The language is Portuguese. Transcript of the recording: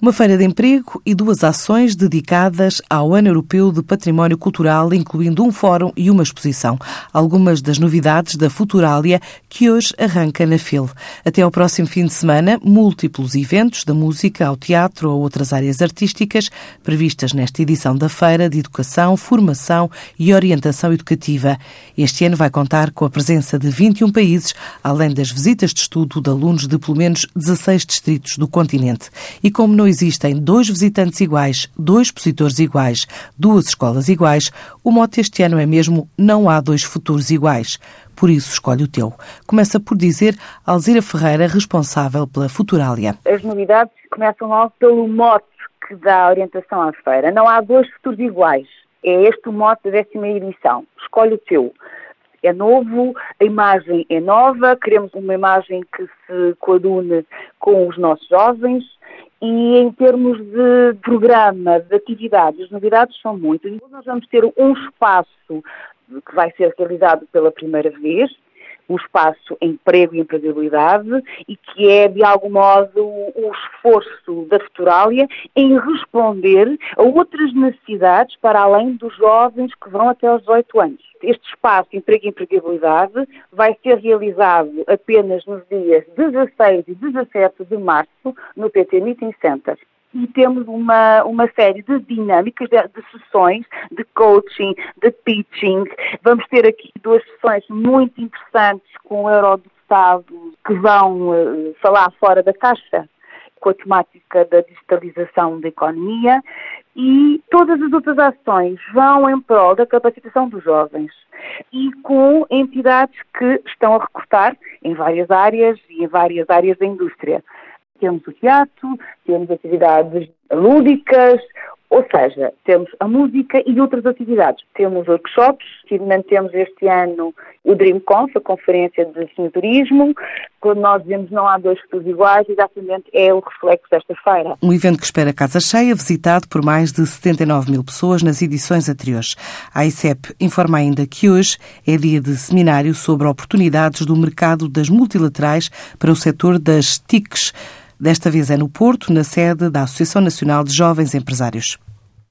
Uma feira de emprego e duas ações dedicadas ao Ano Europeu de Património Cultural, incluindo um fórum e uma exposição. Algumas das novidades da Futuralia que hoje arranca na FIL. Até ao próximo fim de semana, múltiplos eventos, da música ao teatro ou outras áreas artísticas, previstas nesta edição da Feira de Educação, Formação e Orientação Educativa. Este ano vai contar com a presença de 21 países, além das visitas de estudo de alunos de pelo menos 16 distritos do continente. E como não existem dois visitantes iguais, dois expositores iguais, duas escolas iguais, o mote este ano é mesmo não há dois futuros iguais. Por isso escolhe o teu. Começa por dizer Alzira Ferreira, responsável pela Futuralia. As novidades começam logo pelo mote que dá orientação à feira. Não há dois futuros iguais. É este o mote da décima edição. Escolhe o teu é novo, a imagem é nova, queremos uma imagem que se coadune com os nossos jovens, e em termos de programa, de atividades, as novidades são muitas. Nós vamos ter um espaço que vai ser realizado pela primeira vez, o espaço emprego e empregabilidade e que é, de algum modo, o esforço da Futurália em responder a outras necessidades para além dos jovens que vão até aos 18 anos. Este espaço emprego e empregabilidade vai ser realizado apenas nos dias 16 e 17 de março no PT Meeting Center e temos uma, uma série de dinâmicas, de, de, sessões de coaching, de pitching. Vamos ter aqui duas sessões muito interessantes com o eurodeputado que vão uh, falar fora da caixa com a temática da digitalização da economia e todas as outras ações vão em prol da capacitação dos jovens e com entidades que estão a recrutar em várias áreas e em várias áreas da indústria. Temos o teatro, temos atividades lúdicas, ou seja, temos a música e outras atividades. Temos workshops, temos este ano o DreamConf, a Conferência de Senhorismo. Quando nós dizemos não há dois futuros iguais, exatamente é o reflexo desta feira. Um evento que espera casa cheia, visitado por mais de 79 mil pessoas nas edições anteriores. A ICEP informa ainda que hoje é dia de seminário sobre oportunidades do mercado das multilaterais para o setor das TICs. Desta vez é no Porto, na sede da Associação Nacional de Jovens Empresários.